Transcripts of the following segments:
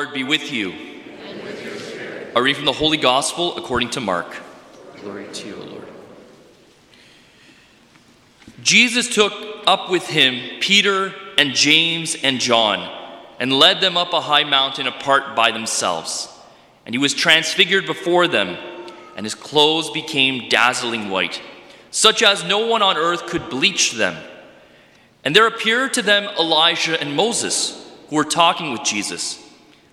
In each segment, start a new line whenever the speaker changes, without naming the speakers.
Lord be with you. A reading from the Holy Gospel according to Mark. Glory to you, O Lord. Jesus took up with him Peter and James and John and led them up a high mountain apart by themselves. And he was transfigured before them, and his clothes became dazzling white, such as no one on earth could bleach them. And there appeared to them Elijah and Moses, who were talking with Jesus.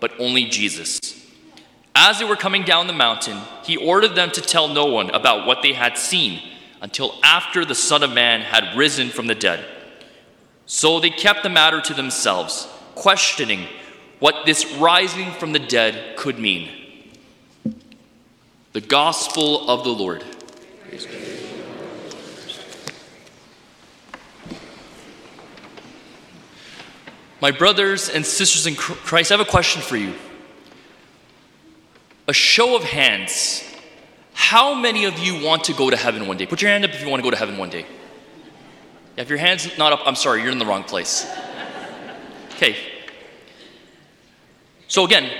but only Jesus. As they were coming down the mountain, he ordered them to tell no one about what they had seen until after the Son of Man had risen from the dead. So they kept the matter to themselves, questioning what this rising from the dead could mean. The Gospel of the Lord. My brothers and sisters in Christ, I have a question for you a show of hands. How many of you want to go to heaven one day? Put your hand up if you want to go to heaven one day. If your hand's not up, I'm sorry, you're in the wrong place. Okay. So, again,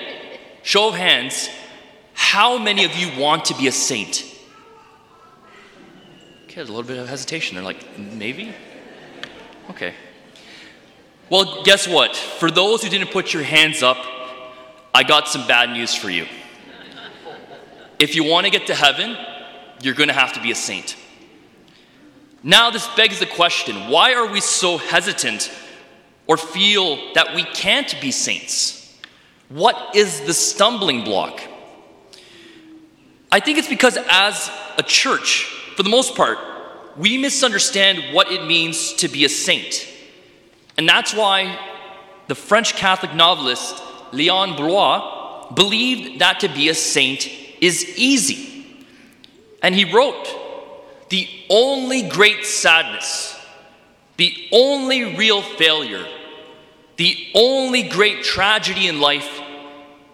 show of hands. How many of you want to be a saint? Okay, a little bit of hesitation. They're like, maybe? Okay. Well, guess what? For those who didn't put your hands up, I got some bad news for you. If you want to get to heaven, you're going to have to be a saint. Now, this begs the question why are we so hesitant or feel that we can't be saints? What is the stumbling block? I think it's because, as a church, for the most part, we misunderstand what it means to be a saint. And that's why the French Catholic novelist Leon Bloy believed that to be a saint is easy. And he wrote, The only great sadness, the only real failure, the only great tragedy in life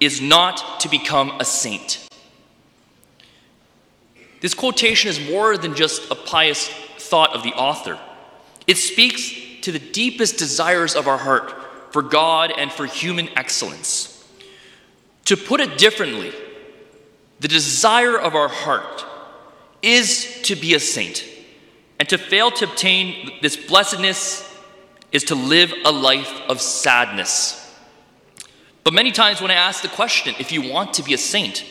is not to become a saint. This quotation is more than just a pious thought of the author. It speaks to the deepest desires of our heart for God and for human excellence. To put it differently, the desire of our heart is to be a saint. And to fail to obtain this blessedness is to live a life of sadness. But many times when I ask the question, if you want to be a saint,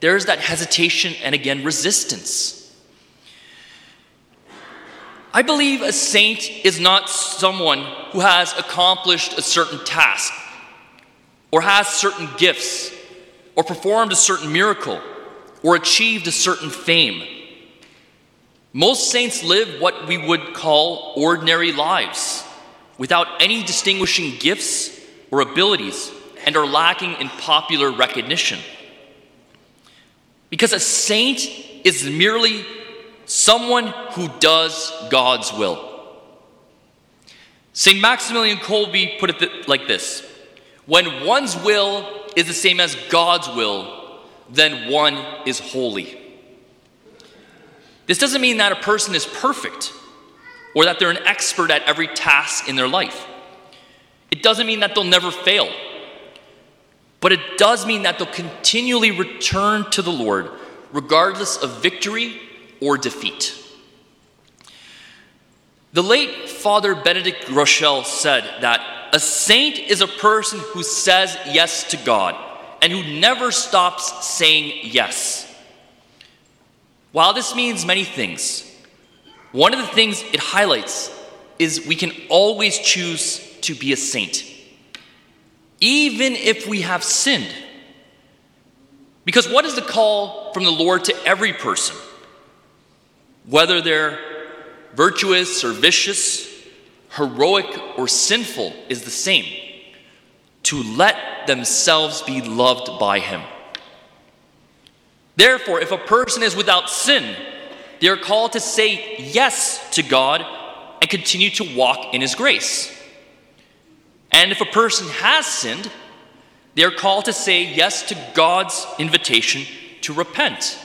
there's that hesitation and again resistance. I believe a saint is not someone who has accomplished a certain task or has certain gifts or performed a certain miracle or achieved a certain fame. Most saints live what we would call ordinary lives without any distinguishing gifts or abilities and are lacking in popular recognition. Because a saint is merely someone who does God's will. St. Maximilian Kolbe put it like this When one's will is the same as God's will, then one is holy. This doesn't mean that a person is perfect or that they're an expert at every task in their life. It doesn't mean that they'll never fail. But it does mean that they'll continually return to the Lord regardless of victory or defeat. The late Father Benedict Groeschel said that a saint is a person who says yes to God and who never stops saying yes. While this means many things, one of the things it highlights is we can always choose to be a saint, even if we have sinned. Because what is the call from the Lord to every person? Whether they're virtuous or vicious, heroic or sinful is the same to let themselves be loved by Him. Therefore, if a person is without sin, they are called to say yes to God and continue to walk in His grace. And if a person has sinned, they are called to say yes to God's invitation to repent,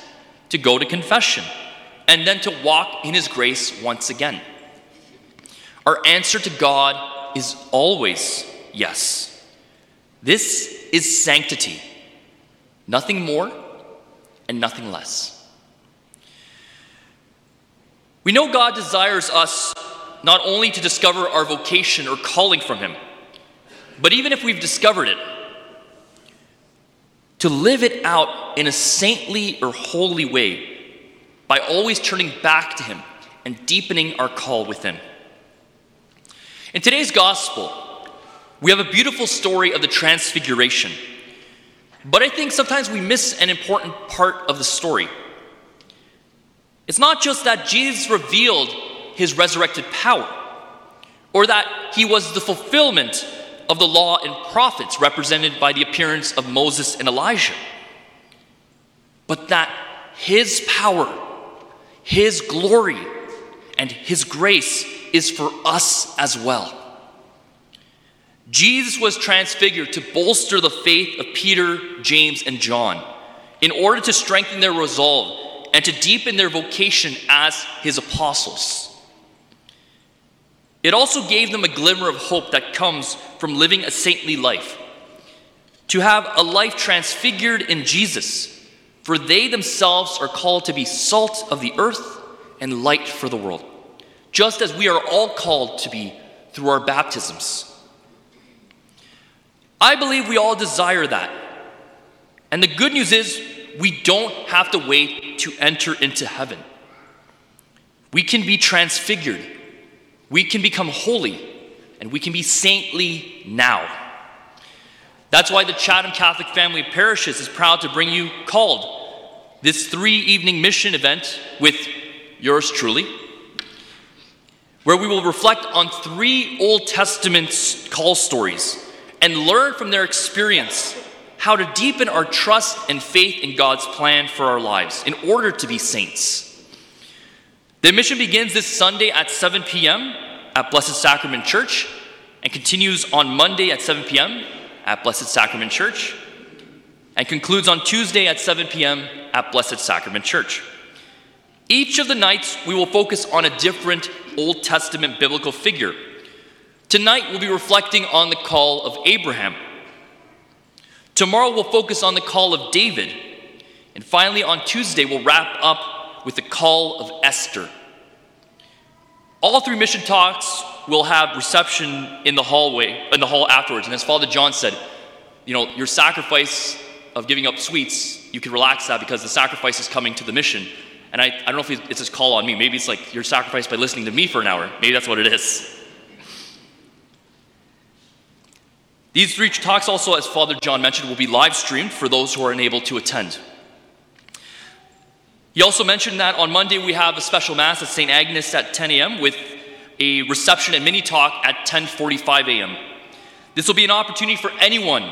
to go to confession, and then to walk in His grace once again. Our answer to God is always yes. This is sanctity, nothing more and nothing less. We know God desires us not only to discover our vocation or calling from Him, but even if we've discovered it, to live it out in a saintly or holy way by always turning back to Him and deepening our call within. In today's gospel, we have a beautiful story of the Transfiguration, but I think sometimes we miss an important part of the story. It's not just that Jesus revealed his resurrected power, or that he was the fulfillment of the law and prophets represented by the appearance of Moses and Elijah, but that his power, his glory, and his grace is for us as well. Jesus was transfigured to bolster the faith of Peter, James, and John in order to strengthen their resolve and to deepen their vocation as his apostles. It also gave them a glimmer of hope that comes from living a saintly life, to have a life transfigured in Jesus, for they themselves are called to be salt of the earth and light for the world, just as we are all called to be through our baptisms. I believe we all desire that. And the good news is, we don't have to wait to enter into heaven. We can be transfigured, we can become holy, and we can be saintly now. That's why the Chatham Catholic Family Parishes is proud to bring you called this three evening mission event with yours truly, where we will reflect on three Old Testament call stories and learn from their experience how to deepen our trust and faith in God's plan for our lives in order to be saints. The mission begins this Sunday at 7 p.m. at Blessed Sacrament Church and continues on Monday at 7 p.m. at Blessed Sacrament Church and concludes on Tuesday at 7 p.m. at Blessed Sacrament Church. Each of the nights, we will focus on a different Old Testament biblical figure Tonight, we'll be reflecting on the call of Abraham. Tomorrow, we'll focus on the call of David. And finally, on Tuesday, we'll wrap up with the call of Esther. All three mission talks will have reception in the hallway, in the hall afterwards. And as Father John said, you know, your sacrifice of giving up sweets, you can relax that because the sacrifice is coming to the mission. And I, I don't know if it's his call on me. Maybe it's like your sacrifice by listening to me for an hour. Maybe that's what it is. These three talks, also, as Father John mentioned, will be live streamed for those who are unable to attend. He also mentioned that on Monday we have a special mass at St. Agnes at 10 a.m. with a reception and mini talk at 10:45 a.m. This will be an opportunity for anyone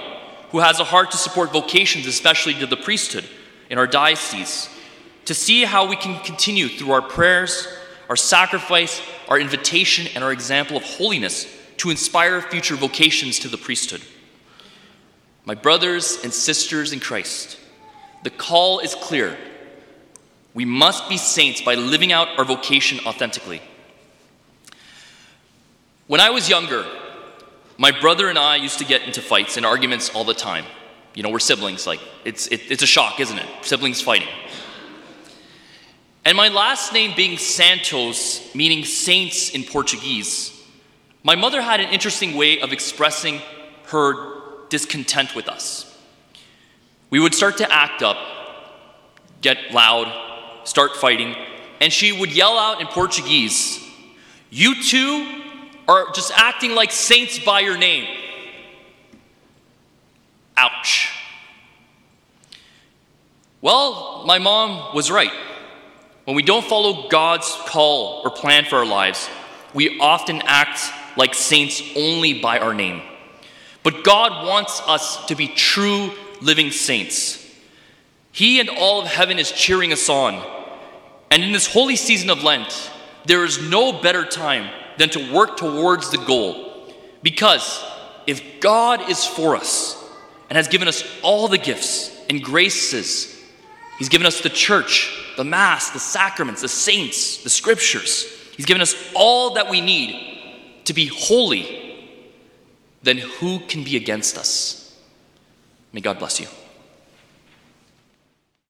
who has a heart to support vocations, especially to the priesthood in our diocese, to see how we can continue through our prayers, our sacrifice, our invitation, and our example of holiness to inspire future vocations to the priesthood. My brothers and sisters in Christ, the call is clear. We must be saints by living out our vocation authentically. When I was younger, my brother and I used to get into fights and arguments all the time. You know, we're siblings, like, it's, it, it's a shock, isn't it? Siblings fighting. And my last name being Santos, meaning saints in Portuguese, my mother had an interesting way of expressing her discontent with us. We would start to act up, get loud, start fighting, and she would yell out in Portuguese, You two are just acting like saints by your name. Ouch. Well, my mom was right. When we don't follow God's call or plan for our lives, we often act like saints only by our name. But God wants us to be true living saints. He and all of heaven is cheering us on. And in this holy season of Lent, there is no better time than to work towards the goal. Because if God is for us and has given us all the gifts and graces, He's given us the church, the Mass, the sacraments, the saints, the scriptures. He's given us all that we need to be holy. Then who can be against us? May God bless you.